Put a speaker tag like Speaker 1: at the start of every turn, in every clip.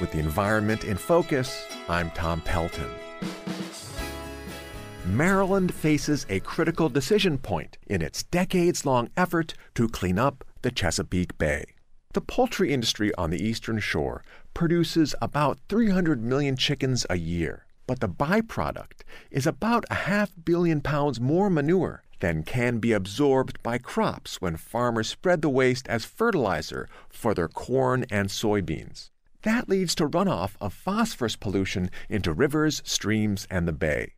Speaker 1: With the environment in focus, I'm Tom Pelton. Maryland faces a critical decision point in its decades long effort to clean up the Chesapeake Bay. The poultry industry on the eastern shore produces about 300 million chickens a year, but the byproduct is about a half billion pounds more manure than can be absorbed by crops when farmers spread the waste as fertilizer for their corn and soybeans. That leads to runoff of phosphorus pollution into rivers, streams, and the bay.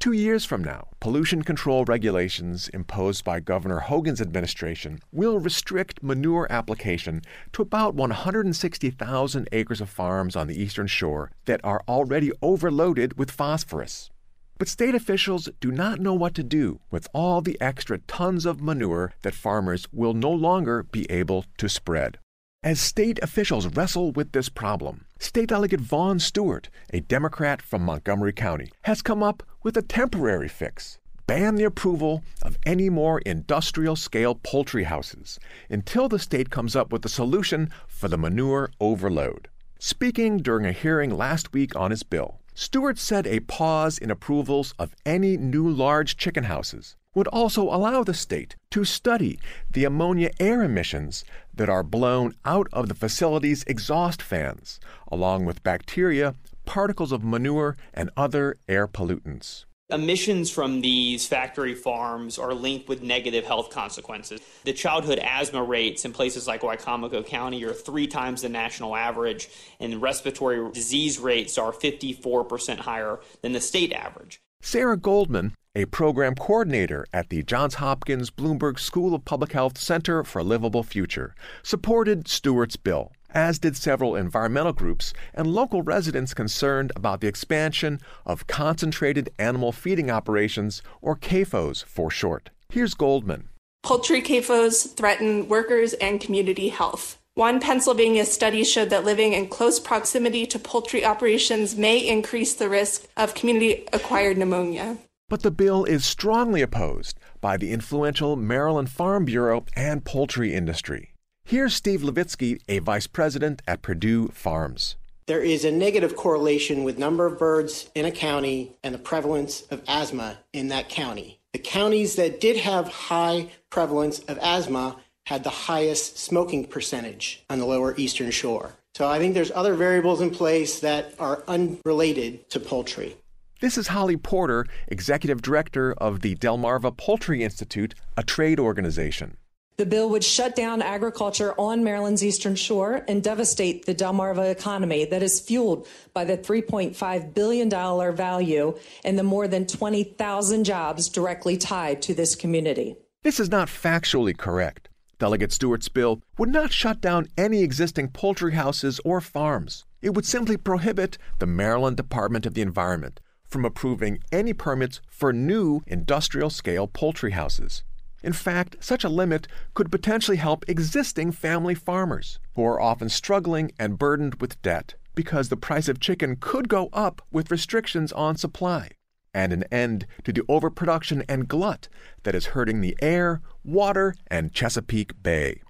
Speaker 1: Two years from now, pollution control regulations imposed by Governor Hogan's administration will restrict manure application to about 160,000 acres of farms on the eastern shore that are already overloaded with phosphorus. But state officials do not know what to do with all the extra tons of manure that farmers will no longer be able to spread. As state officials wrestle with this problem, State Delegate Vaughn Stewart, a Democrat from Montgomery County, has come up with a temporary fix. Ban the approval of any more industrial scale poultry houses until the state comes up with a solution for the manure overload. Speaking during a hearing last week on his bill, Stewart said a pause in approvals of any new large chicken houses would also allow the state to study the ammonia air emissions that are blown out of the facility's exhaust fans, along with bacteria, particles of manure, and other air pollutants.
Speaker 2: Emissions from these factory farms are linked with negative health consequences. The childhood asthma rates in places like Wicomico County are three times the national average, and respiratory disease rates are 54% higher than the state average.
Speaker 1: Sarah Goldman, a program coordinator at the Johns Hopkins Bloomberg School of Public Health Center for a Livable Future, supported Stewart's bill, as did several environmental groups and local residents concerned about the expansion of concentrated animal feeding operations, or CAFOs for short. Here's Goldman.
Speaker 3: Poultry CAFOs threaten workers and community health. One Pennsylvania study showed that living in close proximity to poultry operations may increase the risk of community acquired pneumonia.
Speaker 1: But the bill is strongly opposed by the influential Maryland Farm Bureau and poultry industry. Here's Steve Levitsky, a vice president at Perdue Farms.
Speaker 4: There is a negative correlation with number of birds in a county and the prevalence of asthma in that county. The counties that did have high prevalence of asthma had the highest smoking percentage on the lower eastern shore. So I think there's other variables in place that are unrelated to poultry.
Speaker 1: This is Holly Porter, Executive Director of the Delmarva Poultry Institute, a trade organization.
Speaker 5: The bill would shut down agriculture on Maryland's eastern shore and devastate the Delmarva economy that is fueled by the $3.5 billion value and the more than 20,000 jobs directly tied to this community.
Speaker 1: This is not factually correct. Delegate Stewart's bill would not shut down any existing poultry houses or farms. It would simply prohibit the Maryland Department of the Environment from approving any permits for new industrial scale poultry houses. In fact, such a limit could potentially help existing family farmers, who are often struggling and burdened with debt, because the price of chicken could go up with restrictions on supply and an end to the overproduction and glut that is hurting the air, water, and Chesapeake Bay.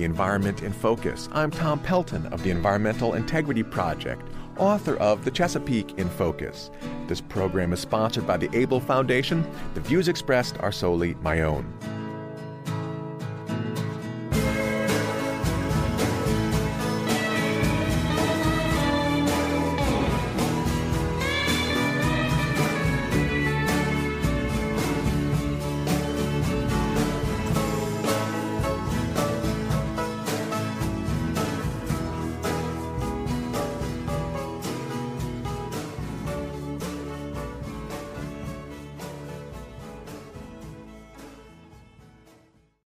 Speaker 1: The environment in focus, I'm Tom Pelton of the Environmental Integrity Project, author of The Chesapeake in Focus. This program is sponsored by the Abell Foundation. The views expressed are solely my own.